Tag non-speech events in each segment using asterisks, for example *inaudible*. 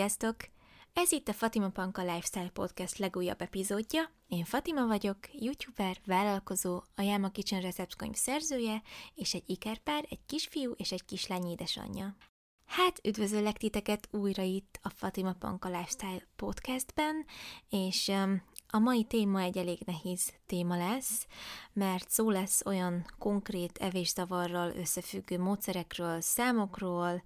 Sziasztok! Ez itt a Fatima Panka Lifestyle Podcast legújabb epizódja. Én Fatima vagyok, youtuber, vállalkozó, a Jáma Kitchen receptkönyv szerzője, és egy ikerpár, egy kisfiú és egy kislány édesanyja. Hát, üdvözöllek titeket újra itt a Fatima Panka Lifestyle podcastben, és um, a mai téma egy elég nehéz téma lesz, mert szó lesz olyan konkrét evészavarral összefüggő módszerekről, számokról,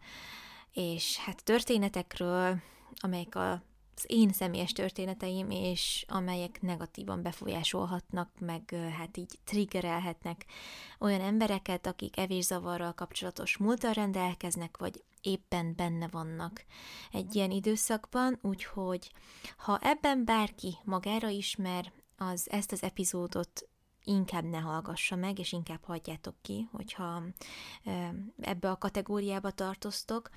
és hát történetekről, amelyek a az én személyes történeteim, és amelyek negatívan befolyásolhatnak, meg hát így triggerelhetnek olyan embereket, akik evészavarral kapcsolatos múltal rendelkeznek, vagy éppen benne vannak egy ilyen időszakban, úgyhogy ha ebben bárki magára ismer, az ezt az epizódot inkább ne hallgassa meg, és inkább hagyjátok ki, hogyha ebbe a kategóriába tartoztok.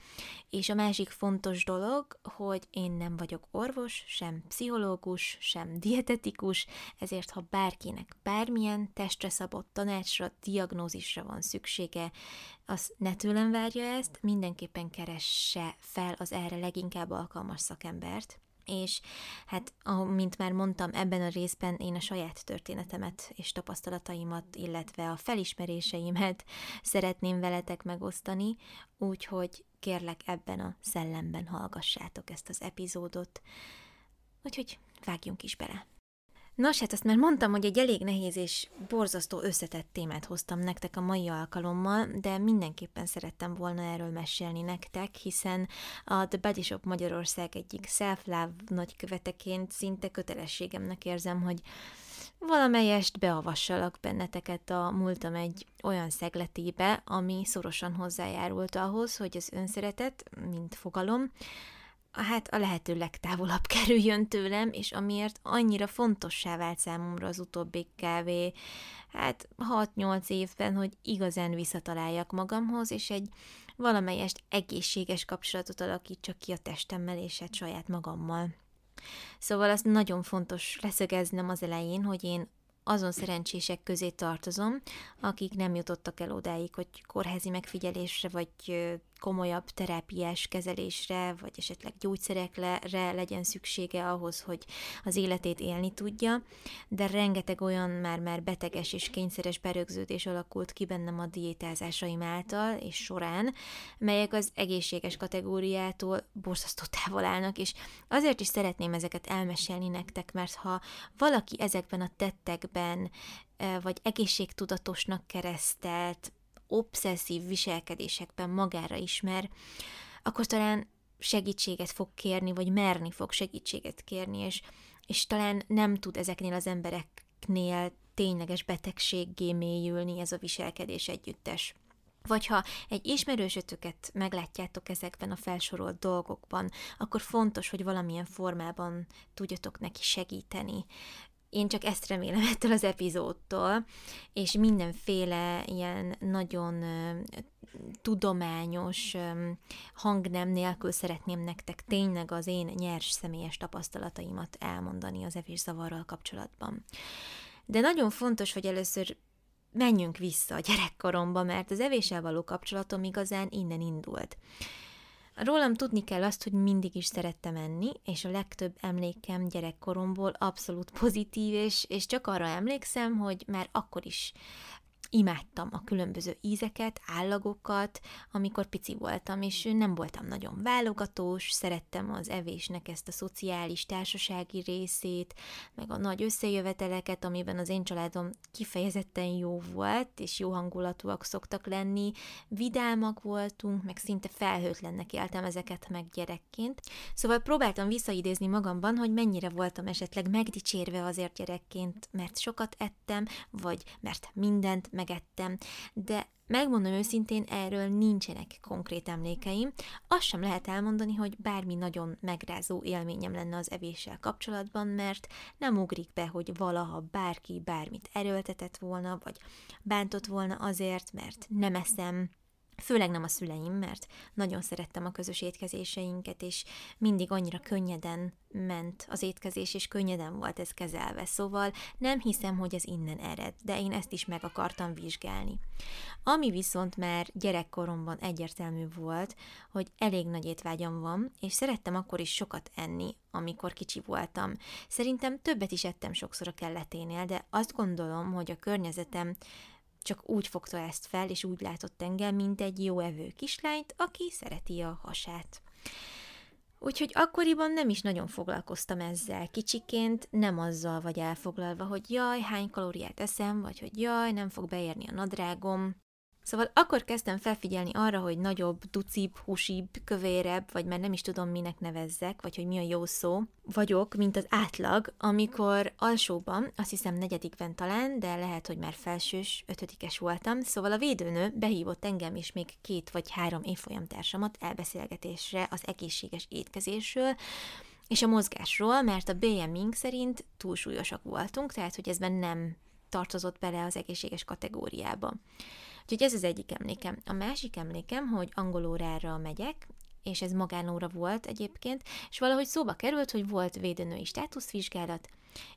És a másik fontos dolog, hogy én nem vagyok orvos, sem pszichológus, sem dietetikus, ezért ha bárkinek bármilyen testre szabott tanácsra, diagnózisra van szüksége, az ne tőlem várja ezt, mindenképpen keresse fel az erre leginkább alkalmas szakembert és hát, mint már mondtam, ebben a részben én a saját történetemet és tapasztalataimat, illetve a felismeréseimet *laughs* szeretném veletek megosztani, úgyhogy kérlek ebben a szellemben hallgassátok ezt az epizódot. Úgyhogy vágjunk is bele. Nos, hát azt már mondtam, hogy egy elég nehéz és borzasztó összetett témát hoztam nektek a mai alkalommal, de mindenképpen szerettem volna erről mesélni nektek, hiszen a The Body Shop Magyarország egyik self-love nagyköveteként szinte kötelességemnek érzem, hogy valamelyest beavassalak benneteket a múltam egy olyan szegletébe, ami szorosan hozzájárult ahhoz, hogy az önszeretet, mint fogalom, hát a lehető legtávolabb *laughs* kerüljön tőlem, és amiért annyira fontossá vált számomra az utóbbi kávé, hát 6-8 évben, hogy igazán visszataláljak magamhoz, és egy valamelyest egészséges kapcsolatot alakítsak ki a testemmel és egy saját magammal. Szóval az nagyon fontos leszögeznem az elején, hogy én azon szerencsések közé tartozom, akik nem jutottak el odáig, hogy kórházi megfigyelésre, vagy komolyabb terápiás kezelésre, vagy esetleg gyógyszerekre legyen szüksége ahhoz, hogy az életét élni tudja, de rengeteg olyan már-már beteges és kényszeres berögződés alakult ki bennem a diétázásaim által és során, melyek az egészséges kategóriától borzasztó távol állnak, és azért is szeretném ezeket elmesélni nektek, mert ha valaki ezekben a tettekben vagy egészségtudatosnak keresztelt obszesszív viselkedésekben magára ismer, akkor talán segítséget fog kérni, vagy merni fog segítséget kérni, és, és talán nem tud ezeknél az embereknél tényleges betegséggé mélyülni ez a viselkedés együttes. Vagy ha egy ismerősötöket meglátjátok ezekben a felsorolt dolgokban, akkor fontos, hogy valamilyen formában tudjatok neki segíteni. Én csak ezt remélem *laughs* ettől az epizódtól, és mindenféle ilyen nagyon tudományos hangnem nélkül szeretném nektek tényleg az én nyers személyes tapasztalataimat elmondani az evészavarral kapcsolatban. De nagyon fontos, hogy először menjünk vissza a gyerekkoromba, mert az evéssel való kapcsolatom igazán innen indult. Rólam tudni kell azt, hogy mindig is szerettem enni, és a legtöbb emlékem gyerekkoromból abszolút pozitív, és, és csak arra emlékszem, hogy már akkor is imádtam a különböző ízeket, állagokat, amikor pici voltam, és nem voltam nagyon válogatós, szerettem az evésnek ezt a szociális, társasági részét, meg a nagy összejöveteleket, amiben az én családom kifejezetten jó volt, és jó hangulatúak szoktak lenni, vidámak voltunk, meg szinte felhőtlennek éltem ezeket meg gyerekként. Szóval próbáltam visszaidézni magamban, hogy mennyire voltam esetleg megdicsérve azért gyerekként, mert sokat ettem, vagy mert mindent megettem, de megmondom őszintén, erről nincsenek konkrét emlékeim. Azt sem lehet elmondani, hogy bármi nagyon megrázó élményem lenne az evéssel kapcsolatban, mert nem ugrik be, hogy valaha bárki bármit erőltetett volna, vagy bántott volna azért, mert nem eszem, Főleg nem a szüleim, mert nagyon szerettem a közös étkezéseinket, és mindig annyira könnyeden ment az étkezés, és könnyeden volt ez kezelve. Szóval nem hiszem, hogy ez innen ered, de én ezt is meg akartam vizsgálni. Ami viszont már gyerekkoromban egyértelmű volt, hogy elég nagy étvágyam van, és szerettem akkor is sokat enni, amikor kicsi voltam. Szerintem többet is ettem sokszor a kelleténél, de azt gondolom, hogy a környezetem csak úgy fogta ezt fel, és úgy látott engem, mint egy jó evő kislányt, aki szereti a hasát. Úgyhogy akkoriban nem is nagyon foglalkoztam ezzel. Kicsiként nem azzal vagy elfoglalva, hogy jaj, hány kalóriát eszem, vagy hogy jaj, nem fog beérni a nadrágom. Szóval akkor kezdtem felfigyelni arra, hogy nagyobb, ducibb, húsibb, kövérebb, vagy már nem is tudom, minek nevezzek, vagy hogy mi a jó szó, vagyok, mint az átlag, amikor alsóban, azt hiszem negyedikben talán, de lehet, hogy már felsős, ötödikes voltam, szóval a védőnő behívott engem és még két vagy három évfolyamtársamat elbeszélgetésre az egészséges étkezésről, és a mozgásról, mert a BMI szerint túlsúlyosak voltunk, tehát hogy ezben nem tartozott bele az egészséges kategóriába. Úgyhogy ez az egyik emlékem. A másik emlékem, hogy angolórára megyek, és ez magánóra volt egyébként, és valahogy szóba került, hogy volt védőnői státuszvizsgálat,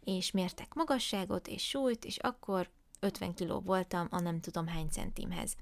és mértek magasságot és súlyt, és akkor 50 kiló voltam a nem tudom hány centimhez.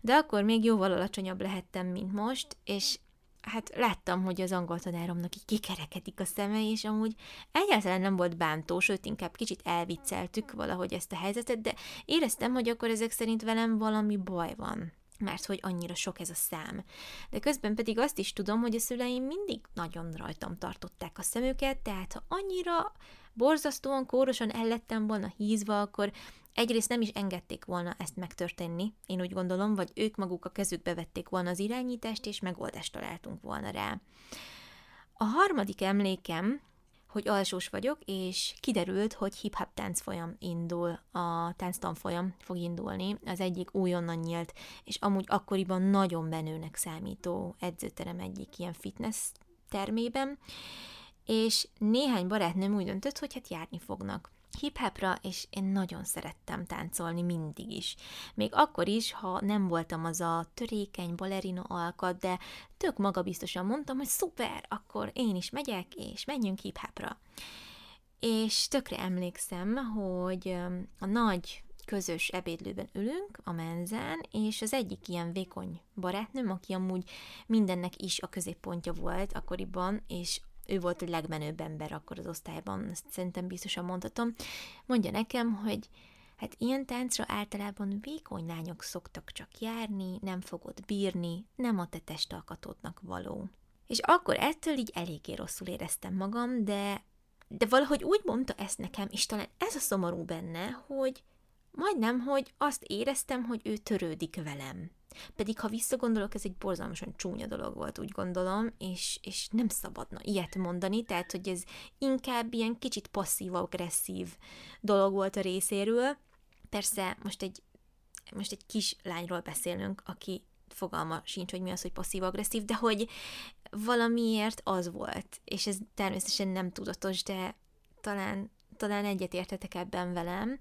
De akkor még jóval alacsonyabb lehettem, mint most, és hát láttam, hogy az angol tanáromnak így kikerekedik a szeme, és amúgy egyáltalán nem volt bántó, sőt, inkább kicsit elvicceltük valahogy ezt a helyzetet, de éreztem, hogy akkor ezek szerint velem valami baj van mert hogy annyira sok ez a szám. De közben pedig azt is tudom, hogy a szüleim mindig nagyon rajtam tartották a szemüket, tehát ha annyira borzasztóan, kórosan ellettem volna hízva, akkor egyrészt nem is engedték volna ezt megtörténni, én úgy gondolom, vagy ők maguk a kezükbe vették volna az irányítást, és megoldást találtunk volna rá. A harmadik emlékem, hogy alsós vagyok, és kiderült, hogy hip-hop táncfolyam indul, a tánctanfolyam fog indulni, az egyik újonnan nyílt, és amúgy akkoriban nagyon benőnek számító edzőterem egyik ilyen fitness termében, és néhány barátnőm úgy döntött, hogy hát járni fognak hip-hopra, és én nagyon szerettem táncolni mindig is. Még akkor is, ha nem voltam az a törékeny balerina alkat, de tök magabiztosan mondtam, hogy szuper, akkor én is megyek, és menjünk hip-hopra. És tökre emlékszem, hogy a nagy közös ebédlőben ülünk a menzán, és az egyik ilyen vékony barátnőm, aki amúgy mindennek is a középpontja volt akkoriban, és ő volt a legmenőbb ember akkor az osztályban, ezt szerintem biztosan mondhatom, mondja nekem, hogy hát ilyen táncra általában vékony lányok szoktak csak járni, nem fogod bírni, nem a te testalkatodnak való. És akkor ettől így eléggé rosszul éreztem magam, de, de valahogy úgy mondta ezt nekem, és talán ez a szomorú benne, hogy majdnem, hogy azt éreztem, hogy ő törődik velem. Pedig ha visszagondolok, ez egy borzalmasan csúnya dolog volt, úgy gondolom, és, és nem szabadna ilyet mondani, tehát hogy ez inkább ilyen kicsit passzív-agresszív dolog volt a részéről. Persze most egy, most egy kis lányról beszélünk, aki fogalma sincs, hogy mi az, hogy passzív-agresszív, de hogy valamiért az volt, és ez természetesen nem tudatos, de talán, talán egyetértetek ebben velem.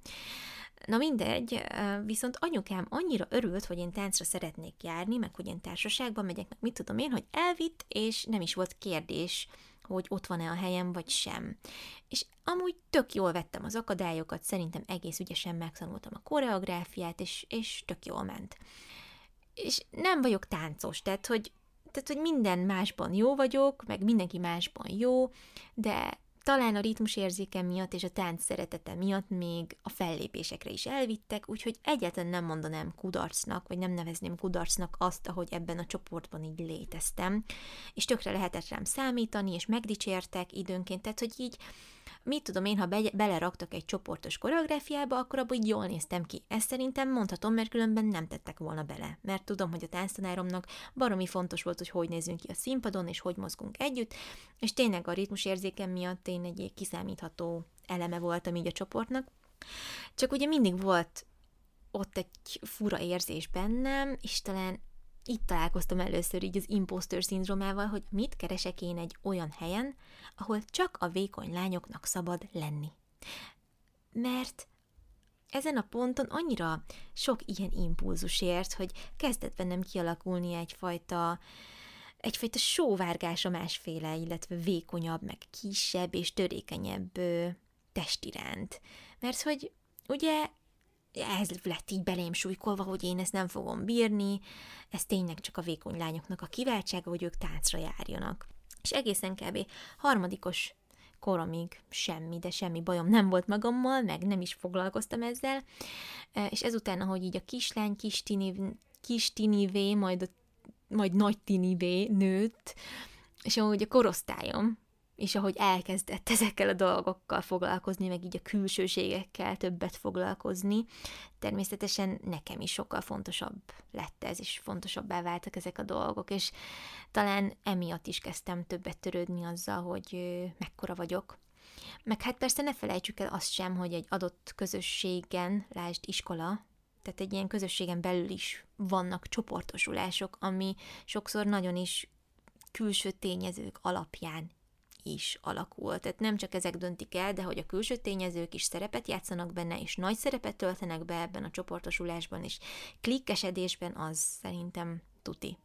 Na mindegy, viszont anyukám annyira örült, hogy én táncra szeretnék járni, meg hogy én társaságban megyek, meg mit tudom én, hogy elvitt, és nem is volt kérdés, hogy ott van-e a helyem, vagy sem. És amúgy tök jól vettem az akadályokat, szerintem egész ügyesen megtanultam a koreográfiát, és, és tök jól ment. És nem vagyok táncos, tehát hogy, tehát, hogy minden másban jó vagyok, meg mindenki másban jó, de talán a ritmusérzéke miatt és a tánc szeretete miatt még a fellépésekre is elvittek, úgyhogy egyáltalán nem mondanám kudarcnak, vagy nem nevezném kudarcnak azt, ahogy ebben a csoportban így léteztem, és tökre lehetett rám számítani, és megdicsértek időnként, tehát hogy így mit tudom én, ha be, beleraktak egy csoportos koreográfiába, akkor abban így jól néztem ki. Ezt szerintem mondhatom, mert különben nem tettek volna bele. Mert tudom, hogy a tánctanáromnak baromi fontos volt, hogy hogy nézzünk ki a színpadon, és hogy mozgunk együtt, és tényleg a ritmus érzékem miatt én egy kiszámítható eleme voltam így a csoportnak. Csak ugye mindig volt ott egy fura érzés bennem, és talán itt találkoztam először így az imposter szindrómával, hogy mit keresek én egy olyan helyen, ahol csak a vékony lányoknak szabad lenni. Mert ezen a ponton annyira sok ilyen impulzus ért, hogy kezdett bennem kialakulni egyfajta egyfajta sóvárgás a másféle, illetve vékonyabb, meg kisebb és törékenyebb ö, testiránt. Mert hogy ugye ez lett így belém súlykolva, hogy én ezt nem fogom bírni, ez tényleg csak a vékony lányoknak a kiváltsága, hogy ők táncra járjanak. És egészen kb. harmadikos koromig semmi, de semmi bajom nem volt magammal, meg nem is foglalkoztam ezzel, és ezután, ahogy így a kislány, kis, tini, kis tinivé, majd, a, majd nagy tinivé nőtt, és ahogy a korosztályom és ahogy elkezdett ezekkel a dolgokkal foglalkozni, meg így a külsőségekkel többet foglalkozni, természetesen nekem is sokkal fontosabb lett ez, és fontosabbá váltak ezek a dolgok, és talán emiatt is kezdtem többet törődni azzal, hogy mekkora vagyok, meg hát persze ne felejtsük el azt sem, hogy egy adott közösségen, lásd iskola, tehát egy ilyen közösségen belül is vannak csoportosulások, ami sokszor nagyon is külső tényezők alapján is alakul. Tehát nem csak ezek döntik el, de hogy a külső tényezők is szerepet játszanak benne, és nagy szerepet töltenek be ebben a csoportosulásban, és klikkesedésben az szerintem tuti.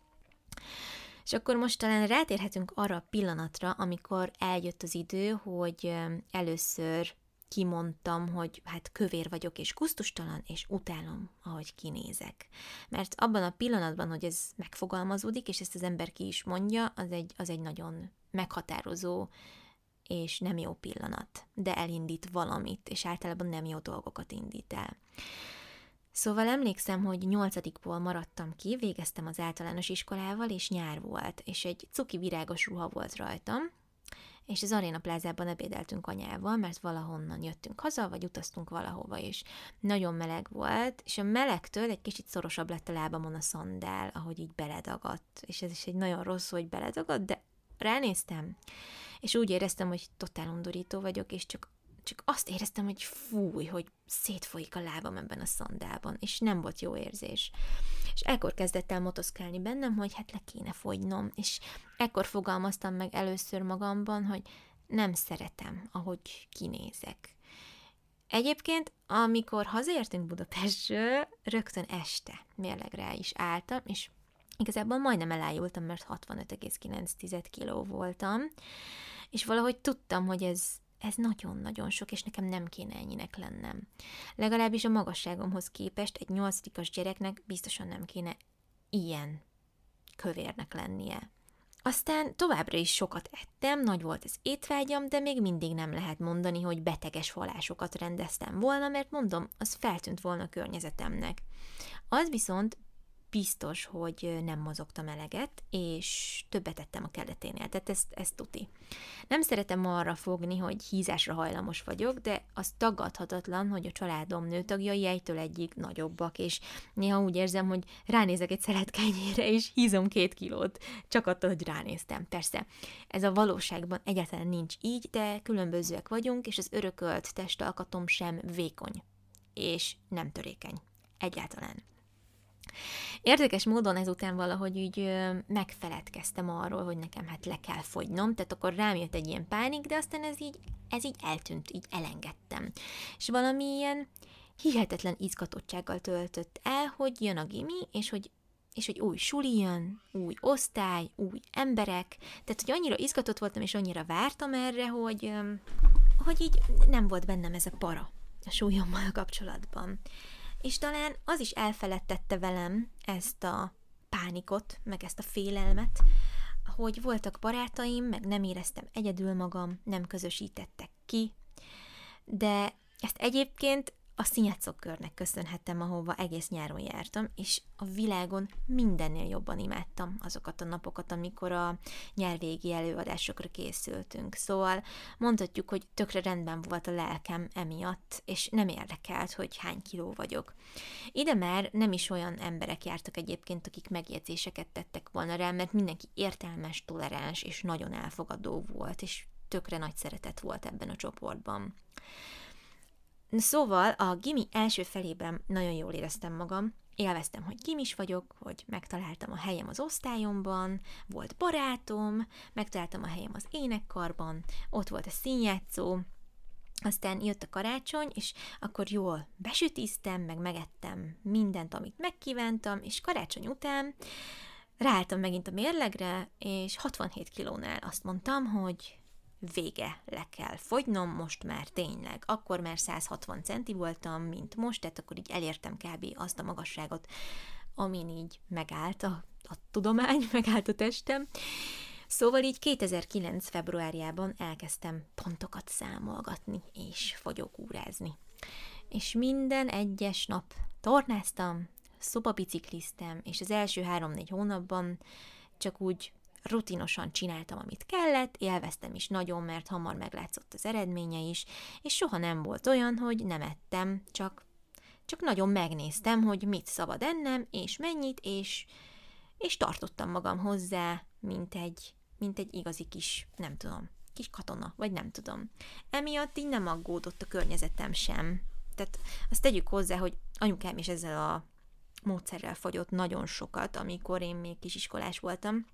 És akkor most talán rátérhetünk arra a pillanatra, amikor eljött az idő, hogy először kimondtam, hogy hát kövér vagyok és kusztustalan, és utálom, ahogy kinézek. Mert abban a pillanatban, hogy ez megfogalmazódik, és ezt az ember ki is mondja, az egy, az egy nagyon meghatározó és nem jó pillanat, de elindít valamit, és általában nem jó dolgokat indít el. Szóval emlékszem, hogy nyolcadikból maradtam ki, végeztem az általános iskolával, és nyár volt, és egy cuki virágos ruha volt rajtam, és az Aréna plázában ebédeltünk anyával, mert valahonnan jöttünk haza, vagy utaztunk valahova, és nagyon meleg volt, és a melegtől egy kicsit szorosabb lett a lábamon a szandál, ahogy így beledagadt, és ez is egy nagyon rossz, hogy beledagadt, de ránéztem, és úgy éreztem, hogy totál undorító vagyok, és csak, csak azt éreztem, hogy fúj, hogy szétfolyik a lábam ebben a szandában, és nem volt jó érzés. És ekkor kezdett el motoszkálni bennem, hogy hát le kéne fogynom, és ekkor fogalmaztam meg először magamban, hogy nem szeretem, ahogy kinézek. Egyébként, amikor hazaértünk Budapestről, rögtön este mérlegre is álltam, és Igazából majdnem elájultam, mert 65,9 kiló voltam, és valahogy tudtam, hogy ez, ez nagyon-nagyon sok, és nekem nem kéne ennyinek lennem. Legalábbis a magasságomhoz képest egy nyolcadikas gyereknek biztosan nem kéne ilyen kövérnek lennie. Aztán továbbra is sokat ettem, nagy volt az étvágyam, de még mindig nem lehet mondani, hogy beteges falásokat rendeztem volna, mert mondom, az feltűnt volna a környezetemnek. Az viszont biztos, hogy nem mozogtam eleget, és többet ettem a kelleténél, tehát ezt, ezt tuti. Nem szeretem arra fogni, hogy hízásra hajlamos vagyok, de az tagadhatatlan, hogy a családom nőtagjai egytől egyig nagyobbak, és néha úgy érzem, hogy ránézek egy szeletkányére, és hízom két kilót, csak attól, hogy ránéztem. Persze, ez a valóságban egyáltalán nincs így, de különbözőek vagyunk, és az örökölt testalkatom sem vékony, és nem törékeny. Egyáltalán. Érdekes módon ezután valahogy úgy megfeledkeztem arról, hogy nekem hát le kell fogynom, tehát akkor rám jött egy ilyen pánik, de aztán ez így, ez így eltűnt, így elengedtem. És valami ilyen hihetetlen izgatottsággal töltött el, hogy jön a gimi, és hogy és hogy új suli jön, új osztály, új emberek, tehát hogy annyira izgatott voltam, és annyira vártam erre, hogy, hogy így nem volt bennem ez a para a súlyommal kapcsolatban és talán az is elfeledtette velem ezt a pánikot, meg ezt a félelmet, hogy voltak barátaim, meg nem éreztem egyedül magam, nem közösítettek ki, de ezt egyébként a körnek köszönhettem, ahova egész nyáron jártam, és a világon mindennél jobban imádtam azokat a napokat, amikor a nyárvégi előadásokra készültünk. Szóval mondhatjuk, hogy tökre rendben volt a lelkem emiatt, és nem érdekelt, hogy hány kiló vagyok. Ide már nem is olyan emberek jártak egyébként, akik megjegyzéseket tettek volna rá, mert mindenki értelmes, toleráns és nagyon elfogadó volt, és tökre nagy szeretet volt ebben a csoportban. Szóval a gimi első felében nagyon jól éreztem magam, élveztem, hogy gimis vagyok, hogy megtaláltam a helyem az osztályomban, volt barátom, megtaláltam a helyem az énekkarban, ott volt a színjátszó, aztán jött a karácsony, és akkor jól besütiztem, meg megettem mindent, amit megkívántam, és karácsony után ráálltam megint a mérlegre, és 67 kilónál azt mondtam, hogy vége, le kell fogynom, most már tényleg. Akkor már 160 centi voltam, mint most, tehát akkor így elértem kb. azt a magasságot, amin így megállt a, a tudomány, *laughs* megállt a testem. Szóval így 2009. februárjában elkezdtem pontokat számolgatni és fogyókúrázni. És minden egyes nap tornáztam, szobabicikliztem, és az első három-négy hónapban csak úgy rutinosan csináltam, amit kellett, élveztem is nagyon, mert hamar meglátszott az eredménye is, és soha nem volt olyan, hogy nem ettem, csak, csak nagyon megnéztem, hogy mit szabad ennem, és mennyit, és, és tartottam magam hozzá, mint egy, mint egy igazi kis, nem tudom, kis katona, vagy nem tudom. Emiatt így nem aggódott a környezetem sem. Tehát azt tegyük hozzá, hogy anyukám is ezzel a módszerrel fogyott nagyon sokat, amikor én még kisiskolás voltam,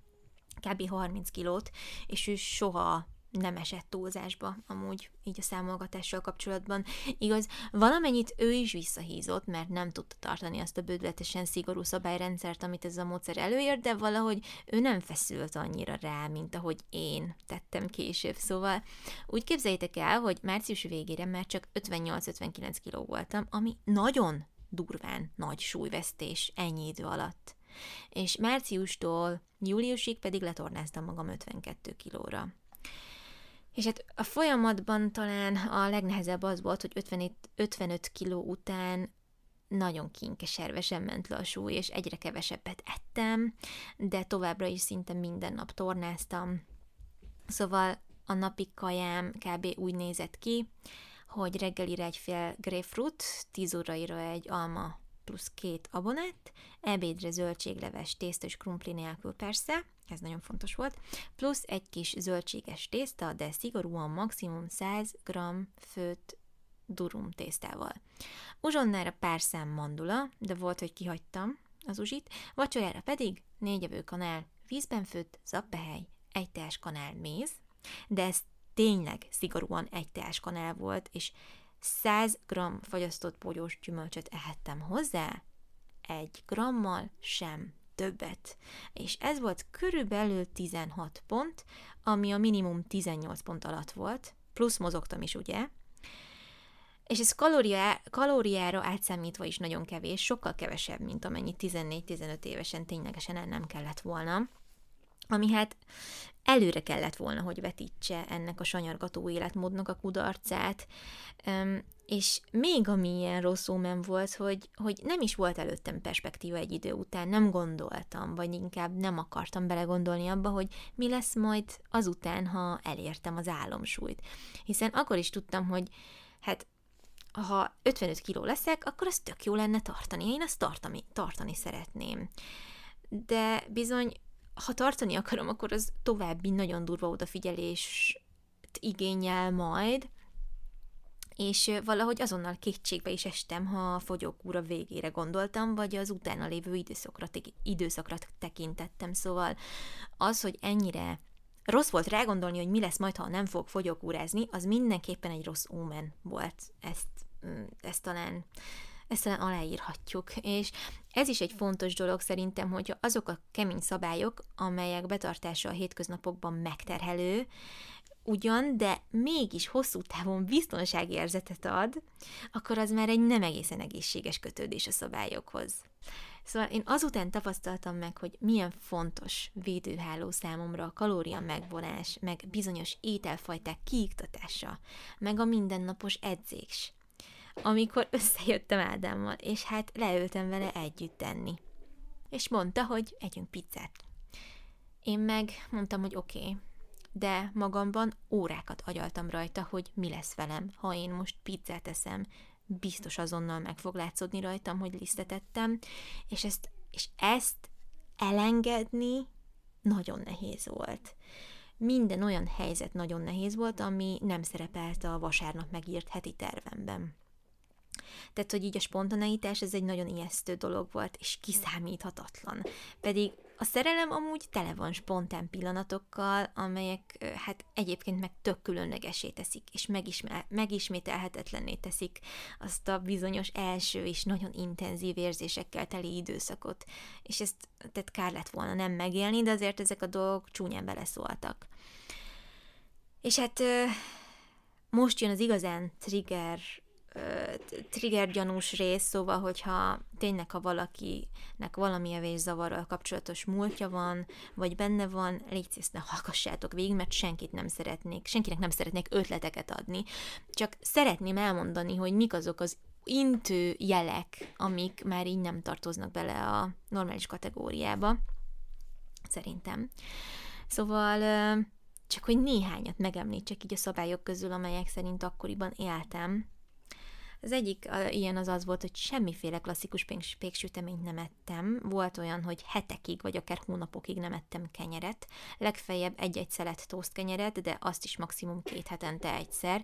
kb. 30 kilót, és ő soha nem esett túlzásba, amúgy így a számolgatással kapcsolatban. Igaz, valamennyit ő is visszahízott, mert nem tudta tartani azt a bődletesen szigorú szabályrendszert, amit ez a módszer előírt, de valahogy ő nem feszült annyira rá, mint ahogy én tettem később. Szóval úgy képzeljétek el, hogy március végére már csak 58-59 kiló voltam, ami nagyon durván nagy súlyvesztés ennyi idő alatt. És márciustól júliusig pedig letornáztam magam 52 kilóra. És hát a folyamatban talán a legnehezebb az volt, hogy 55, 55 kiló után nagyon kinkeservesen ment le a súly, és egyre kevesebbet ettem, de továbbra is szinte minden nap tornáztam. Szóval a napi kajám kb. úgy nézett ki, hogy reggelire egy fél grapefruit, 10 óraira egy alma plusz két abonett, ebédre zöldségleves, tészta és krumpli nélkül persze, ez nagyon fontos volt, plusz egy kis zöldséges tészta, de szigorúan maximum 100 g főtt durum tésztával. Uzsonnára pár szám mandula, de volt, hogy kihagytam az uzsit, vacsorára pedig négy evő kanál vízben főtt zappehely, egy teás kanál méz, de ez tényleg szigorúan egy teás kanál volt, és 100 g fagyasztott bogyós gyümölcsöt ehettem hozzá, egy grammal sem többet. És ez volt körülbelül 16 pont, ami a minimum 18 pont alatt volt, plusz mozogtam is, ugye? És ez kalóriá, kalóriára átszámítva is nagyon kevés, sokkal kevesebb, mint amennyi 14-15 évesen ténylegesen el nem kellett volna ami hát előre kellett volna, hogy vetítse ennek a sanyargató életmódnak a kudarcát, és még ami ilyen rossz ómen volt, hogy, hogy nem is volt előttem perspektíva egy idő után, nem gondoltam, vagy inkább nem akartam belegondolni abba, hogy mi lesz majd azután, ha elértem az álomsúlyt. Hiszen akkor is tudtam, hogy hát ha 55 kiló leszek, akkor az tök jó lenne tartani. Én azt tartani, tartani szeretném. De bizony ha tartani akarom, akkor az további nagyon durva odafigyelést igényel majd, és valahogy azonnal kétségbe is estem, ha a fogyókúra végére gondoltam, vagy az utána lévő időszakra, időszakra tekintettem. Szóval az, hogy ennyire rossz volt rágondolni, hogy mi lesz majd, ha nem fog fogyókúrázni, az mindenképpen egy rossz ómen volt. Ezt, mm, ezt talán ezt aláírhatjuk. És ez is egy fontos dolog szerintem, hogy azok a kemény szabályok, amelyek betartása a hétköznapokban megterhelő, ugyan, de mégis hosszú távon biztonságérzetet ad, akkor az már egy nem egészen egészséges kötődés a szabályokhoz. Szóval én azután tapasztaltam meg, hogy milyen fontos védőháló számomra a kalória megvonás, meg bizonyos ételfajták kiiktatása, meg a mindennapos edzés amikor összejöttem Ádámmal, és hát leültem vele együtt tenni. És mondta, hogy együnk pizzát. Én meg mondtam, hogy oké, okay, de magamban órákat agyaltam rajta, hogy mi lesz velem, ha én most pizzát eszem, biztos azonnal meg fog látszódni rajtam, hogy lisztetettem, és ezt, és ezt elengedni nagyon nehéz volt. Minden olyan helyzet nagyon nehéz volt, ami nem szerepelt a vasárnap megírt heti tervemben. Tehát, hogy így a spontaneitás ez egy nagyon ijesztő dolog volt, és kiszámíthatatlan. Pedig A szerelem amúgy tele van spontán pillanatokkal, amelyek hát egyébként meg tök különlegesé teszik, és megisme- megismételhetetlenné teszik azt a bizonyos első és nagyon intenzív érzésekkel teli időszakot. És ezt tehát kár lett volna nem megélni, de azért ezek a dolgok csúnyán beleszóltak. És hát most jön az igazán trigger trigger gyanús rész, szóval, hogyha tényleg, ha valakinek valami zavarral kapcsolatos múltja van, vagy benne van, légy szíves, ne hallgassátok végig, mert senkit nem szeretnék, senkinek nem szeretnék ötleteket adni. Csak szeretném elmondani, hogy mik azok az intő jelek, amik már így nem tartoznak bele a normális kategóriába, szerintem. Szóval csak hogy néhányat megemlítsek így a szabályok közül, amelyek szerint akkoriban éltem, az egyik a, ilyen az az volt, hogy semmiféle klasszikus péksüteményt nem ettem. Volt olyan, hogy hetekig, vagy akár hónapokig nem ettem kenyeret. Legfeljebb egy-egy szelet kenyeret, de azt is maximum két hetente egyszer.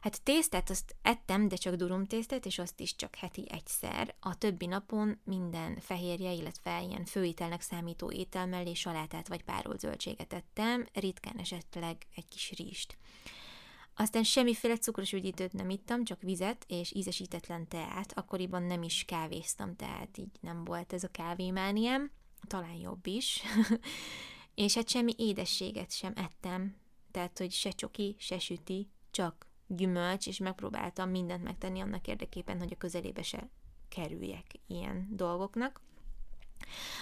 Hát tésztát azt ettem, de csak durum tésztát, és azt is csak heti egyszer. A többi napon minden fehérje, illetve ilyen főételnek számító étel mellé salátát vagy párolt zöldséget ettem, ritkán esetleg egy kis rizst. Aztán semmiféle cukros üdítőt nem ittam, csak vizet és ízesítetlen teát. Akkoriban nem is kávéztam, tehát így nem volt ez a kávémániám. Talán jobb is. *laughs* és hát semmi édességet sem ettem. Tehát, hogy se csoki, se süti, csak gyümölcs, és megpróbáltam mindent megtenni annak érdekében, hogy a közelébe se kerüljek ilyen dolgoknak.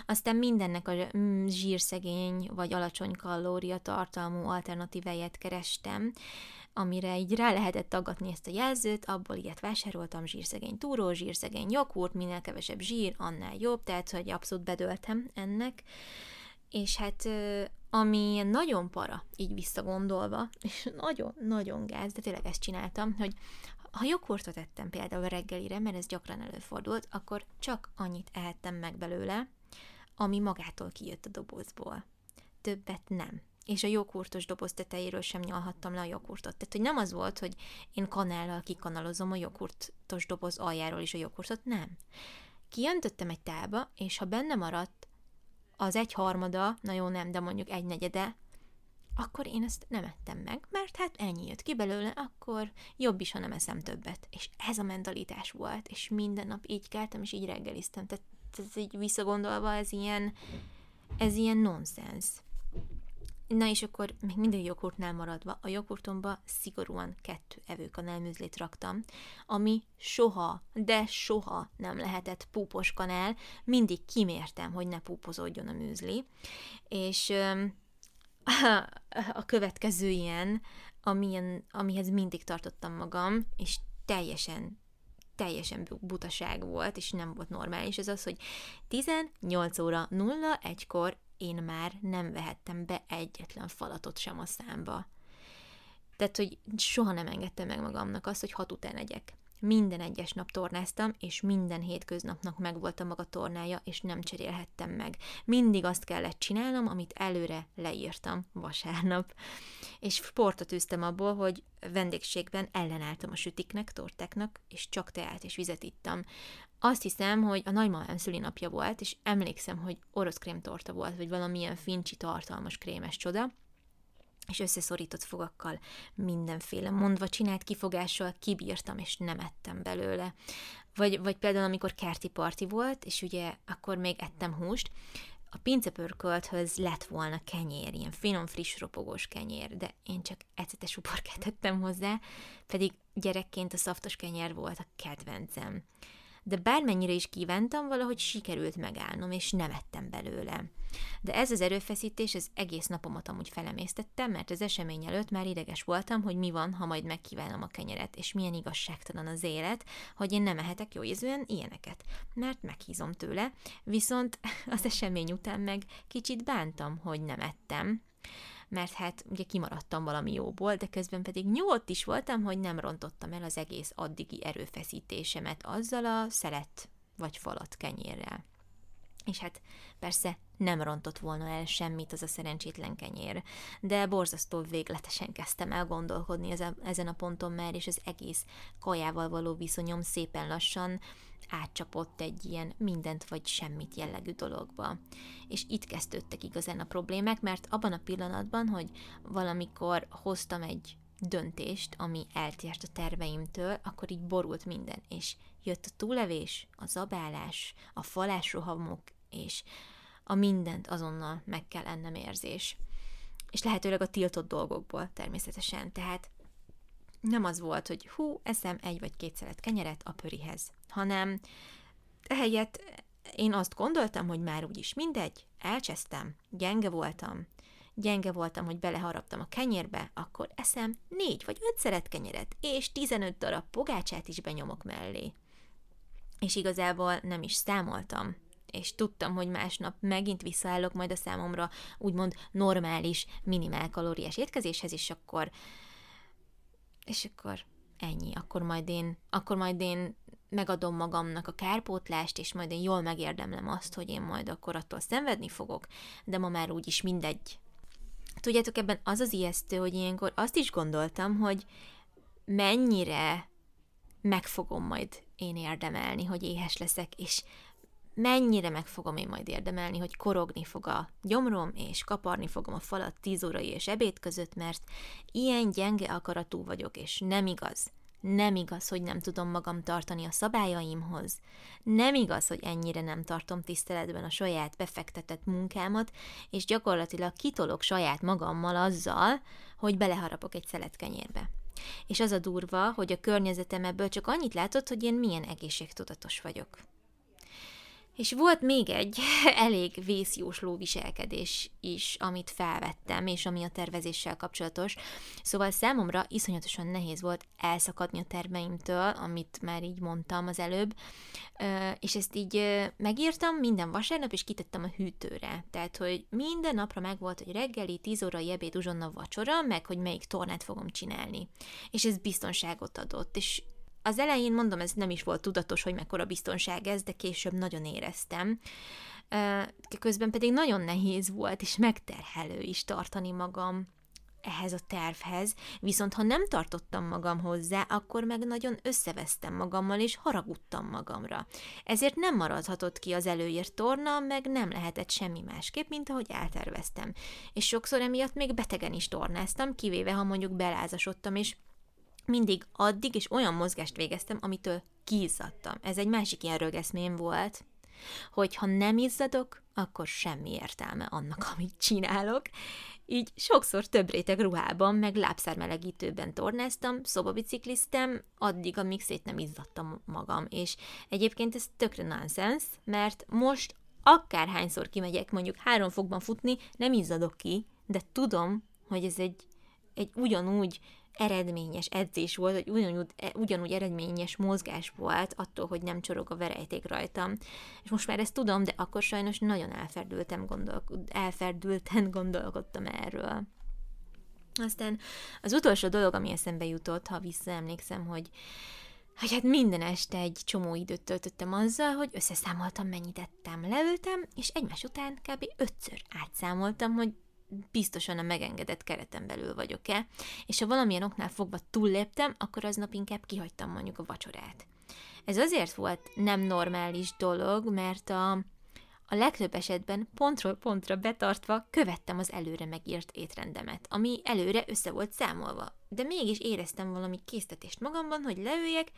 Aztán mindennek a mm, zsírszegény vagy alacsony kalória tartalmú alternatíváját kerestem, amire így rá lehetett tagadni ezt a jelzőt, abból ilyet vásároltam, zsírszegény túró, zsírszegény joghurt, minél kevesebb zsír, annál jobb, tehát hogy abszolút bedöltem ennek. És hát ami nagyon para, így visszagondolva, és nagyon-nagyon gáz, de tényleg ezt csináltam, hogy ha joghurtot ettem például reggelire, mert ez gyakran előfordult, akkor csak annyit ehettem meg belőle, ami magától kijött a dobozból. Többet nem és a joghurtos doboz tetejéről sem nyalhattam le a joghurtot. Tehát, hogy nem az volt, hogy én kanállal kikanalozom a joghurtos doboz aljáról is a joghurtot, nem. Kijöntöttem egy tálba, és ha benne maradt az egy harmada, na jó nem, de mondjuk egy negyede, akkor én ezt nem ettem meg, mert hát ennyi jött ki belőle, akkor jobb is, ha nem eszem többet. És ez a mentalitás volt, és minden nap így keltem, és így reggeliztem. Tehát ez így visszagondolva, ez ilyen, ez ilyen nonsens. Na és akkor még mindig joghurtnál maradva, a joghurtomba szigorúan kettő evőkanálműzlét raktam, ami soha, de soha nem lehetett púpos kanál, mindig kimértem, hogy ne púpozódjon a műzli, és a következő ilyen, amilyen, amihez mindig tartottam magam, és teljesen teljesen butaság volt, és nem volt normális, ez az, hogy 18 óra 01-kor én már nem vehettem be egyetlen falatot sem a számba. Tehát, hogy soha nem engedtem meg magamnak azt, hogy hat után egyek. Minden egyes nap tornáztam, és minden hétköznapnak megvolt a maga tornája, és nem cserélhettem meg. Mindig azt kellett csinálnom, amit előre leírtam vasárnap. És sportot üztem abból, hogy vendégségben ellenálltam a sütiknek, tortáknak, és csak teát és vizet ittam. Azt hiszem, hogy a nagymamám szülinapja volt, és emlékszem, hogy orosz krémtorta volt, vagy valamilyen fincsi tartalmas krémes csoda, és összeszorított fogakkal mindenféle mondva csinált kifogással kibírtam, és nem ettem belőle. Vagy, vagy például, amikor kerti parti volt, és ugye akkor még ettem húst, a pincepörkölthöz lett volna kenyér, ilyen finom, friss, ropogós kenyér, de én csak ecetes uborkát ettem hozzá, pedig gyerekként a szaftos kenyér volt a kedvencem de bármennyire is kívántam, valahogy sikerült megállnom, és nem ettem belőle. De ez az erőfeszítés, ez egész napomat amúgy felemésztettem, mert az esemény előtt már ideges voltam, hogy mi van, ha majd megkívánom a kenyeret, és milyen igazságtalan az élet, hogy én nem ehetek jó ízűen ilyeneket, mert meghízom tőle, viszont *laughs* az esemény után meg kicsit bántam, hogy nem ettem, mert hát ugye kimaradtam valami jóból, de közben pedig nyugodt is voltam, hogy nem rontottam el az egész addigi erőfeszítésemet azzal a szelet vagy falat kenyérrel. És hát persze nem rontott volna el semmit az a szerencsétlen kenyér, de borzasztó végletesen kezdtem el gondolkodni ezen a ponton már, és az egész kajával való viszonyom szépen lassan átcsapott egy ilyen mindent vagy semmit jellegű dologba. És itt kezdődtek igazán a problémák, mert abban a pillanatban, hogy valamikor hoztam egy döntést, ami eltért a terveimtől, akkor így borult minden, és jött a túlevés, a zabálás, a falásrohamok, és a mindent azonnal meg kell ennem érzés. És lehetőleg a tiltott dolgokból természetesen. Tehát nem az volt, hogy hú, eszem egy vagy két szelet kenyeret a pörihez, hanem ehelyett én azt gondoltam, hogy már úgyis mindegy, elcsesztem, gyenge voltam, gyenge voltam, hogy beleharaptam a kenyérbe, akkor eszem négy vagy öt szeret kenyeret, és 15 darab pogácsát is benyomok mellé. És igazából nem is számoltam, és tudtam, hogy másnap megint visszaállok majd a számomra úgymond normális, minimál kalóriás étkezéshez, és akkor és akkor ennyi, akkor majd én, akkor majd én megadom magamnak a kárpótlást, és majd én jól megérdemlem azt, hogy én majd akkor attól szenvedni fogok, de ma már úgyis mindegy. Tudjátok, ebben az az ijesztő, hogy ilyenkor azt is gondoltam, hogy mennyire meg fogom majd én érdemelni, hogy éhes leszek, és mennyire meg fogom én majd érdemelni, hogy korogni fog a gyomrom, és kaparni fogom a falat tíz órai és ebéd között, mert ilyen gyenge akaratú vagyok, és nem igaz. Nem igaz, hogy nem tudom magam tartani a szabályaimhoz. Nem igaz, hogy ennyire nem tartom tiszteletben a saját befektetett munkámat, és gyakorlatilag kitolok saját magammal azzal, hogy beleharapok egy szelet kenyérbe. És az a durva, hogy a környezetem ebből csak annyit látott, hogy én milyen egészségtudatos vagyok. És volt még egy *laughs* elég vészjósló viselkedés is, amit felvettem, és ami a tervezéssel kapcsolatos. Szóval számomra iszonyatosan nehéz volt elszakadni a terveimtől, amit már így mondtam az előbb, és ezt így megírtam minden vasárnap, és kitettem a hűtőre. Tehát, hogy minden napra meg volt, hogy reggeli, 10 órai ebéd, uzsonna, vacsora, meg hogy melyik tornát fogom csinálni. És ez biztonságot adott, és az elején mondom, ez nem is volt tudatos, hogy mekkora biztonság ez, de később nagyon éreztem. Közben pedig nagyon nehéz volt, és megterhelő is tartani magam ehhez a tervhez, viszont ha nem tartottam magam hozzá, akkor meg nagyon összevesztem magammal, és haragudtam magamra. Ezért nem maradhatott ki az előírt torna, meg nem lehetett semmi másképp, mint ahogy elterveztem. És sokszor emiatt még betegen is tornáztam, kivéve ha mondjuk belázasodtam, és mindig addig és olyan mozgást végeztem, amitől kiizzadtam. Ez egy másik ilyen rögeszmém volt, hogy ha nem izzadok, akkor semmi értelme annak, *laughs* amit csinálok. Így sokszor több réteg ruhában, meg lábszármelegítőben tornáztam, szobabicikliztem, addig, amíg szét nem izzadtam magam. És egyébként ez tökre nonsens, mert most akárhányszor kimegyek mondjuk három fokban futni, nem izzadok ki, de tudom, hogy ez egy, egy ugyanúgy eredményes edzés volt, vagy ugyanúgy, e, ugyanúgy eredményes mozgás volt attól, hogy nem csorog a verejték rajtam. És most már ezt tudom, de akkor sajnos nagyon elferdültem gondolk- elferdülten *laughs* gondolkodtam erről. Aztán az utolsó dolog, ami eszembe jutott, ha visszaemlékszem, hogy hogy hát minden este egy csomó időt töltöttem azzal, hogy összeszámoltam, mennyit ettem, leültem, és egymás után kb. ötször átszámoltam, hogy biztosan a megengedett kereten belül vagyok-e, és ha valamilyen oknál fogva túlléptem, akkor aznap inkább kihagytam mondjuk a vacsorát. Ez azért volt nem normális dolog, mert a, a legtöbb esetben pontról pontra betartva követtem az előre megírt étrendemet, ami előre össze volt számolva. De mégis éreztem valami késztetést magamban, hogy leüljek,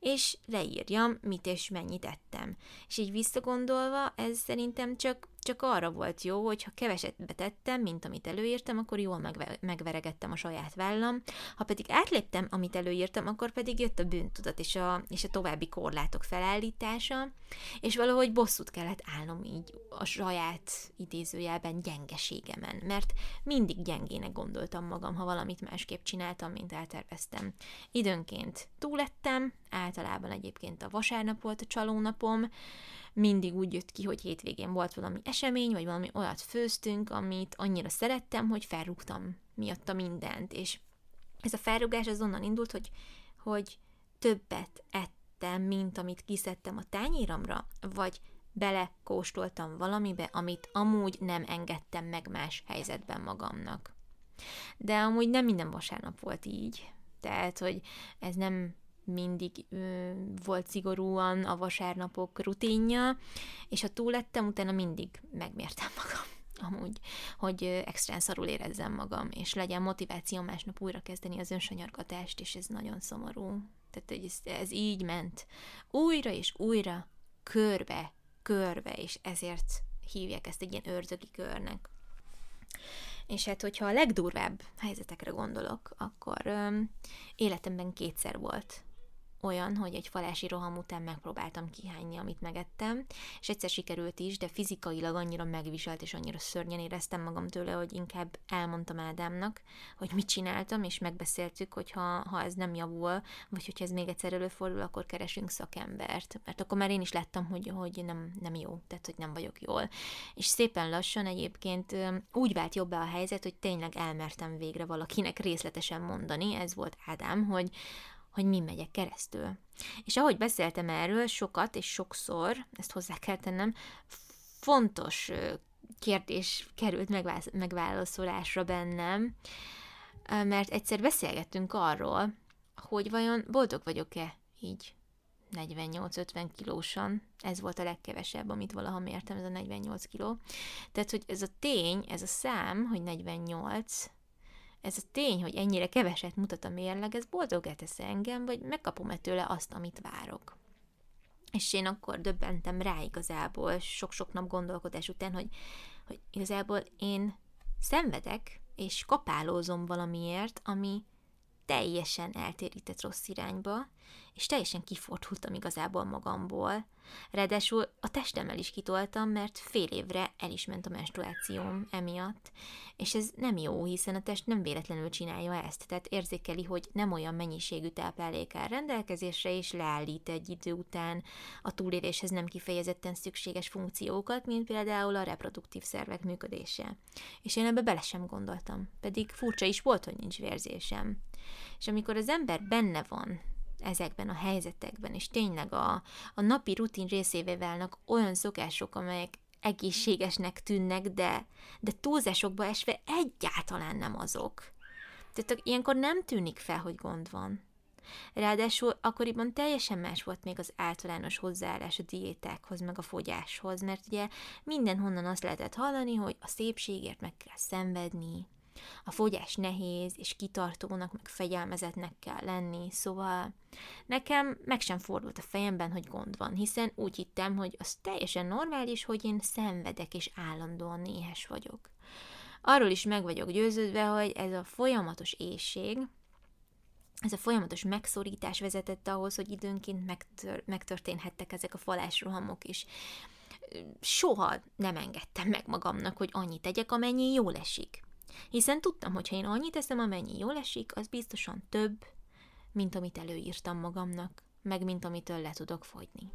és leírjam, mit és mennyit ettem. És így visszagondolva, ez szerintem csak csak arra volt jó, hogy ha keveset betettem, mint amit előírtam, akkor jól megve- megveregettem a saját vállam, ha pedig átléptem, amit előírtam, akkor pedig jött a bűntudat és a, és a további korlátok felállítása, és valahogy bosszút kellett állnom így a saját idézőjelben gyengeségemen, mert mindig gyengének gondoltam magam, ha valamit másképp csináltam, mint elterveztem. Időnként túlettem, általában egyébként a vasárnap volt a csalónapom, mindig úgy jött ki, hogy hétvégén volt valami esemény, vagy valami olyat főztünk, amit annyira szerettem, hogy felrúgtam miatta mindent, és ez a felrúgás az onnan indult, hogy, hogy többet ettem, mint amit kiszedtem a tányéramra, vagy belekóstoltam valamibe, amit amúgy nem engedtem meg más helyzetben magamnak. De amúgy nem minden vasárnap volt így. Tehát, hogy ez nem mindig ö, volt szigorúan a vasárnapok rutinja, és ha túl lettem, utána mindig megmértem magam *laughs* amúgy, hogy extrán szarul érezzem magam, és legyen motiváció másnap újra kezdeni az önsanyargatást, és ez nagyon szomorú. Tehát, hogy ez, ez így ment. Újra és újra, körbe, körbe, és ezért hívják ezt egy ilyen ördögi körnek. És hát, hogyha a legdurvább helyzetekre gondolok, akkor öm, életemben kétszer volt olyan, hogy egy falási roham után megpróbáltam kihányni, amit megettem, és egyszer sikerült is, de fizikailag annyira megviselt, és annyira szörnyen éreztem magam tőle, hogy inkább elmondtam Ádámnak, hogy mit csináltam, és megbeszéltük, hogy ha, ha ez nem javul, vagy hogyha ez még egyszer előfordul, akkor keresünk szakembert. Mert akkor már én is láttam, hogy, hogy nem, nem jó, tehát hogy nem vagyok jól. És szépen lassan egyébként úgy vált jobbá a helyzet, hogy tényleg elmertem végre valakinek részletesen mondani, ez volt Ádám, hogy, hogy mi megyek keresztül. És ahogy beszéltem erről sokat és sokszor, ezt hozzá kell tennem, fontos kérdés került megválaszolásra bennem, mert egyszer beszélgettünk arról, hogy vajon boldog vagyok-e így 48-50 kilósan. Ez volt a legkevesebb, amit valaha mértem, ez a 48 kiló. Tehát, hogy ez a tény, ez a szám, hogy 48, ez a tény, hogy ennyire keveset mutat a mérleg, ez boldogát tesz engem, vagy megkapom-e tőle azt, amit várok. És én akkor döbbentem rá igazából, sok-sok nap gondolkodás után, hogy, hogy igazából én szenvedek, és kapálózom valamiért, ami teljesen eltérített rossz irányba, és teljesen kifordultam igazából magamból. Ráadásul a testemmel is kitoltam, mert fél évre el is ment a menstruációm emiatt, és ez nem jó, hiszen a test nem véletlenül csinálja ezt, tehát érzékeli, hogy nem olyan mennyiségű táplálék áll rendelkezésre, és leállít egy idő után a túléléshez nem kifejezetten szükséges funkciókat, mint például a reproduktív szervek működése. És én ebbe bele sem gondoltam, pedig furcsa is volt, hogy nincs vérzésem. És amikor az ember benne van ezekben a helyzetekben, és tényleg a, a napi rutin részévé válnak olyan szokások, amelyek egészségesnek tűnnek, de, de túlzásokba esve egyáltalán nem azok. Tehát ilyenkor nem tűnik fel, hogy gond van. Ráadásul akkoriban teljesen más volt még az általános hozzáállás a diétákhoz, meg a fogyáshoz, mert ugye mindenhonnan azt lehetett hallani, hogy a szépségért meg kell szenvedni, a fogyás nehéz, és kitartónak, meg fegyelmezetnek kell lenni, szóval nekem meg sem fordult a fejemben, hogy gond van, hiszen úgy hittem, hogy az teljesen normális, hogy én szenvedek, és állandóan néhes vagyok. Arról is meg vagyok győződve, hogy ez a folyamatos éjség, ez a folyamatos megszorítás vezetett ahhoz, hogy időnként megtör- megtörténhettek ezek a falásrohamok is. Soha nem engedtem meg magamnak, hogy annyit tegyek, amennyi jól esik. Hiszen tudtam, hogy ha én annyit teszem, amennyi jól esik, az biztosan több, mint amit előírtam magamnak, meg mint amitől le tudok fogyni.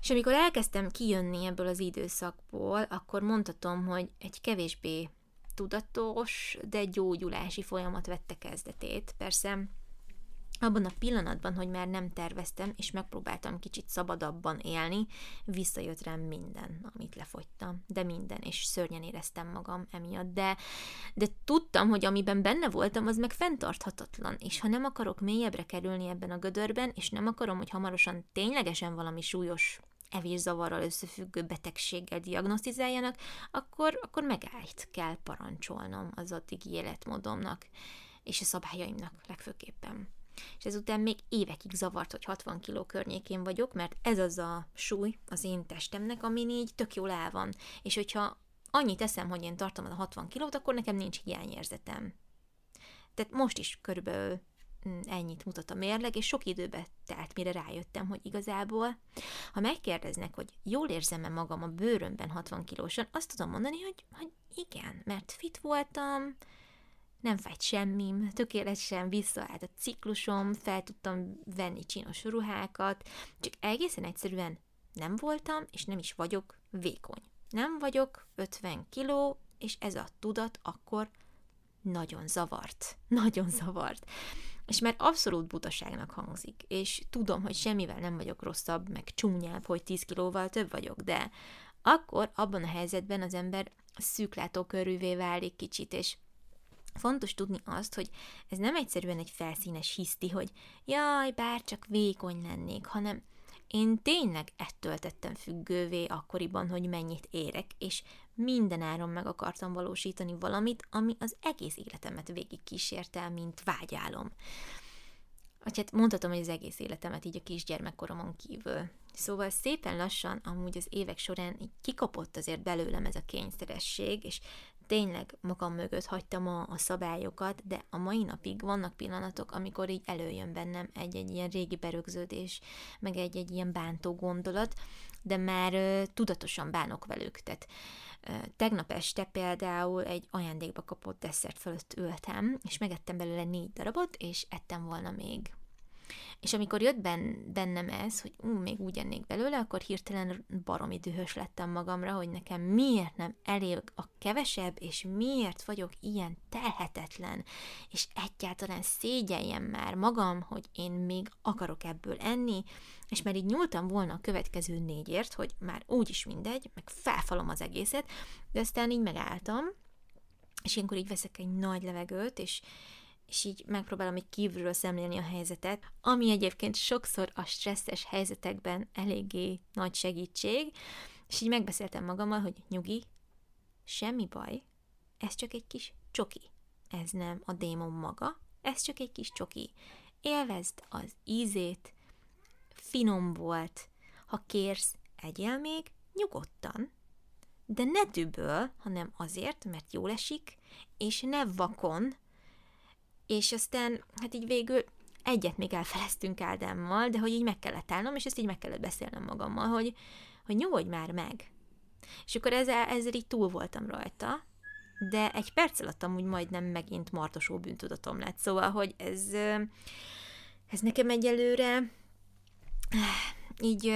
És amikor elkezdtem kijönni ebből az időszakból, akkor mondhatom, hogy egy kevésbé tudatos, de gyógyulási folyamat vette kezdetét. Persze abban a pillanatban, hogy már nem terveztem, és megpróbáltam kicsit szabadabban élni, visszajött rám minden, amit lefogytam. De minden, és szörnyen éreztem magam emiatt. De, de tudtam, hogy amiben benne voltam, az meg fenntarthatatlan, és ha nem akarok mélyebbre kerülni ebben a gödörben, és nem akarom, hogy hamarosan ténylegesen valami súlyos evészavarral összefüggő betegséggel diagnosztizáljanak, akkor, akkor megállt kell parancsolnom az addigi életmódomnak, és a szabályaimnak legfőképpen és ezután még évekig zavart, hogy 60 kiló környékén vagyok, mert ez az a súly az én testemnek, ami így tök jól el van. És hogyha annyit teszem, hogy én tartom a 60 kilót, akkor nekem nincs hiányérzetem. Tehát most is körülbelül mm, ennyit mutat a mérleg, és sok időbe telt, mire rájöttem, hogy igazából, ha megkérdeznek, hogy jól érzem-e magam a bőrömben 60 kilósan, azt tudom mondani, hogy, hogy igen, mert fit voltam, nem fájt semmim, tökéletesen visszaállt a ciklusom, fel tudtam venni csinos ruhákat, csak egészen egyszerűen nem voltam, és nem is vagyok vékony. Nem vagyok 50 kiló, és ez a tudat akkor nagyon zavart. *laughs* Nagyon zavart. és már abszolút butaságnak hangzik, és tudom, hogy semmivel nem vagyok rosszabb, meg csúnyább, hogy 10 kilóval több vagyok, de akkor abban a helyzetben az ember szűklátókörűvé válik kicsit, és Fontos tudni azt, hogy ez nem egyszerűen egy felszínes hiszti, hogy jaj, bár csak vékony lennék, hanem én tényleg ettől tettem függővé akkoriban, hogy mennyit érek, és minden áron meg akartam valósítani valamit, ami az egész életemet végig kísérte, mint vágyálom. Vagy hát mondhatom, hogy az egész életemet így a kisgyermekkoromon kívül. Szóval szépen lassan, amúgy az évek során így kikapott azért belőlem ez a kényszeresség, és tényleg magam mögött hagytam a, a szabályokat, de a mai napig vannak pillanatok, amikor így előjön bennem egy-egy ilyen régi berögződés, meg egy-egy ilyen bántó gondolat, de már ö, tudatosan bánok velük. Tehát ö, tegnap este például egy ajándékba kapott desszert fölött ültem, és megettem belőle négy darabot, és ettem volna még és amikor jött ben, bennem ez, hogy ú, még úgy ennék belőle, akkor hirtelen baromi dühös lettem magamra, hogy nekem miért nem elég a kevesebb, és miért vagyok ilyen telhetetlen, és egyáltalán szégyeljem már magam, hogy én még akarok ebből enni, és már így nyúltam volna a következő négyért, hogy már úgyis mindegy, meg felfalom az egészet, de aztán így megálltam, és ilyenkor így veszek egy nagy levegőt, és, és így megpróbálom egy kívülről szemlélni a helyzetet, ami egyébként sokszor a stresszes helyzetekben eléggé nagy segítség, és így megbeszéltem magammal, hogy nyugi, semmi baj, ez csak egy kis csoki. Ez nem a démon maga, ez csak egy kis csoki. Élvezd az ízét, finom volt. Ha kérsz, egyél még nyugodtan, de ne düböl, hanem azért, mert jól esik, és ne vakon, és aztán, hát így végül egyet még elfeleztünk Ádámmal, de hogy így meg kellett állnom, és ezt így meg kellett beszélnem magammal, hogy, hogy nyugodj már meg. És akkor ezzel, ezzel így túl voltam rajta, de egy perc alatt amúgy majdnem megint martosó bűntudatom lett. Szóval, hogy ez, ez nekem egyelőre így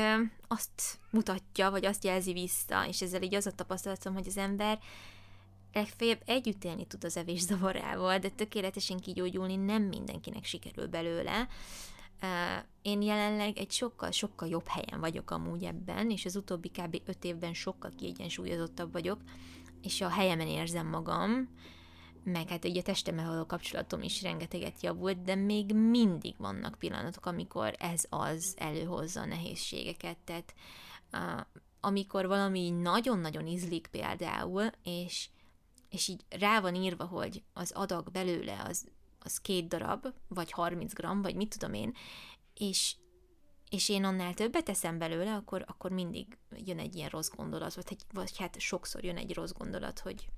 azt mutatja, vagy azt jelzi vissza, és ezzel így az a tapasztalatom, hogy az ember legfeljebb együtt élni tud az evés zavarával, de tökéletesen kigyógyulni nem mindenkinek sikerül belőle. Én jelenleg egy sokkal-sokkal jobb helyen vagyok amúgy ebben, és az utóbbi kb. 5 évben sokkal kiegyensúlyozottabb vagyok, és a helyemen érzem magam, meg hát ugye a testemmel való kapcsolatom is rengeteget javult, de még mindig vannak pillanatok, amikor ez az előhozza a nehézségeket, tehát amikor valami nagyon-nagyon ízlik például, és és így rá van írva, hogy az adag belőle az, az két darab, vagy 30 gram, vagy mit tudom én, és, és én annál többet teszem belőle, akkor, akkor mindig jön egy ilyen rossz gondolat, vagy, vagy hát sokszor jön egy rossz gondolat, hogy,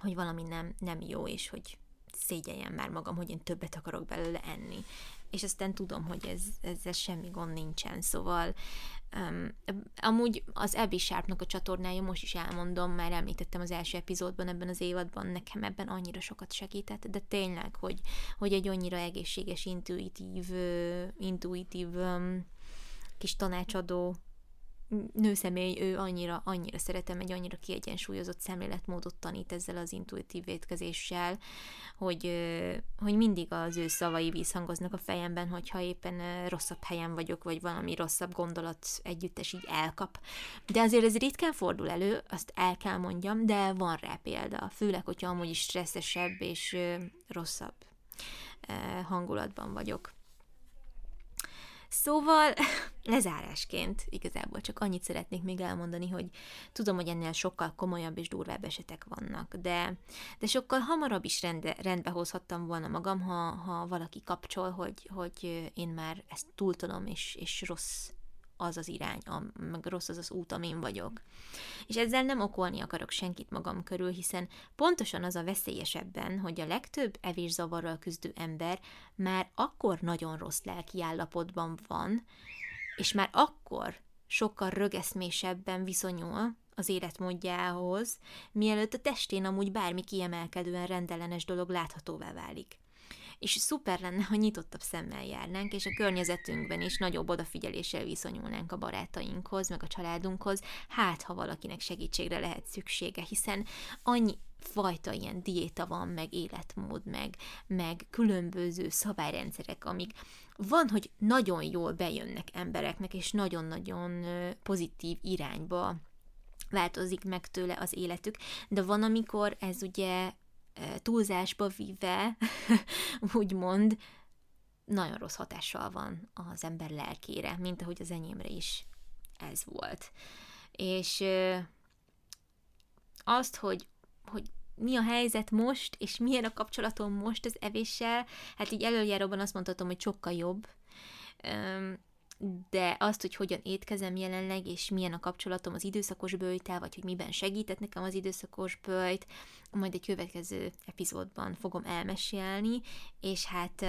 hogy valami nem, nem jó, és hogy szégyeljem már magam, hogy én többet akarok belőle enni. És aztán tudom, hogy ez, ezzel semmi gond nincsen, szóval Um, amúgy az Abby Sharpnak a csatornája, most is elmondom, már említettem az első epizódban ebben az évadban, nekem ebben annyira sokat segített, de tényleg, hogy, hogy egy annyira egészséges, intuitív, intuitív um, kis tanácsadó nőszemély, ő annyira, annyira szeretem, egy annyira kiegyensúlyozott szemléletmódot tanít ezzel az intuitív étkezéssel, hogy, hogy mindig az ő szavai vízhangoznak a fejemben, hogyha éppen rosszabb helyen vagyok, vagy valami rosszabb gondolat együttes így elkap. De azért ez ritkán fordul elő, azt el kell mondjam, de van rá példa, főleg, hogyha amúgy is stresszesebb és rosszabb hangulatban vagyok. Szóval *laughs* lezárásként igazából csak annyit szeretnék még elmondani, hogy tudom, hogy ennél sokkal komolyabb és durvább esetek vannak, de, de sokkal hamarabb is rende, rendbe hozhattam volna magam, ha, ha valaki kapcsol, hogy, hogy én már ezt túltolom, és, és rossz az az irány, a, meg rossz az az út, amin vagyok. És ezzel nem okolni akarok senkit magam körül, hiszen pontosan az a veszélyesebben, hogy a legtöbb evészavarral küzdő ember már akkor nagyon rossz lelki állapotban van, és már akkor sokkal rögeszmésebben viszonyul az életmódjához, mielőtt a testén amúgy bármi kiemelkedően rendellenes dolog láthatóvá válik. És szuper lenne, ha nyitottabb szemmel járnánk, és a környezetünkben is nagyobb odafigyeléssel viszonyulnánk a barátainkhoz, meg a családunkhoz, hát ha valakinek segítségre lehet szüksége, hiszen annyi fajta ilyen diéta van, meg életmód, meg, meg különböző szabályrendszerek, amik van, hogy nagyon jól bejönnek embereknek, és nagyon-nagyon pozitív irányba változik meg tőle az életük, de van, amikor ez ugye túlzásba víve, *laughs* úgymond, nagyon rossz hatással van az ember lelkére, mint ahogy az enyémre is ez volt. És azt, hogy, hogy mi a helyzet most, és milyen a kapcsolatom most az evéssel, hát így előjáróban azt mondhatom, hogy sokkal jobb, de azt, hogy hogyan étkezem jelenleg, és milyen a kapcsolatom az időszakos bőjtel, vagy hogy miben segített nekem az időszakos bőjt, majd egy következő epizódban fogom elmesélni, és hát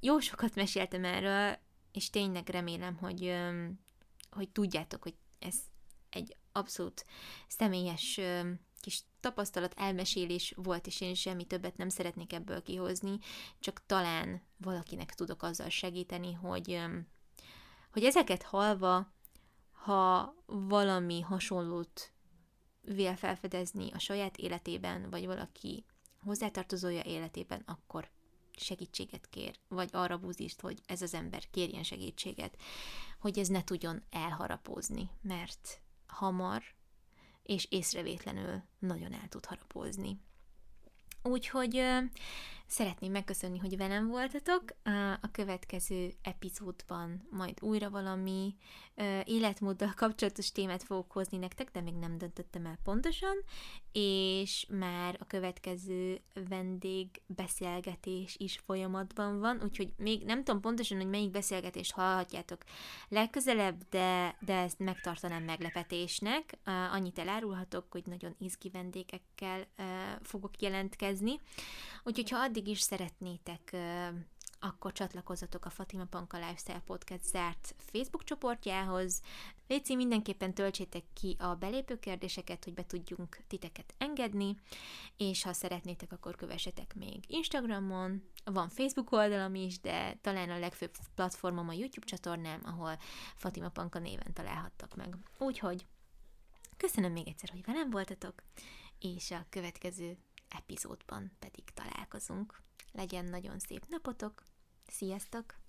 jó sokat meséltem erről, és tényleg remélem, hogy, hogy tudjátok, hogy ez egy abszolút személyes kis tapasztalat, elmesélés volt, és én semmi többet nem szeretnék ebből kihozni, csak talán valakinek tudok azzal segíteni, hogy hogy ezeket halva, ha valami hasonlót vél felfedezni a saját életében, vagy valaki hozzátartozója életében, akkor segítséget kér, vagy arra búzist, hogy ez az ember kérjen segítséget, hogy ez ne tudjon elharapózni, mert hamar és észrevétlenül nagyon el tud harapózni. Úgyhogy Szeretném megköszönni, hogy velem voltatok. A következő epizódban majd újra valami életmóddal kapcsolatos témát fogok hozni nektek, de még nem döntöttem el pontosan, és már a következő vendég beszélgetés is folyamatban van, úgyhogy még nem tudom pontosan, hogy melyik beszélgetést hallhatjátok legközelebb, de, de ezt megtartanám meglepetésnek. Annyit elárulhatok, hogy nagyon izgi vendégekkel fogok jelentkezni. Úgyhogy ha addig is szeretnétek akkor csatlakozzatok a Fatima Panka Lifestyle Podcast zárt Facebook csoportjához. Léci, mindenképpen töltsétek ki a belépő kérdéseket, hogy be tudjunk titeket engedni, és ha szeretnétek, akkor kövessetek még Instagramon, van Facebook oldalam is, de talán a legfőbb platformom a YouTube csatornám, ahol Fatima Panka néven találhattak meg. Úgyhogy köszönöm még egyszer, hogy velem voltatok, és a következő epizódban pedig találkozunk. Legyen nagyon szép napotok, sziasztok!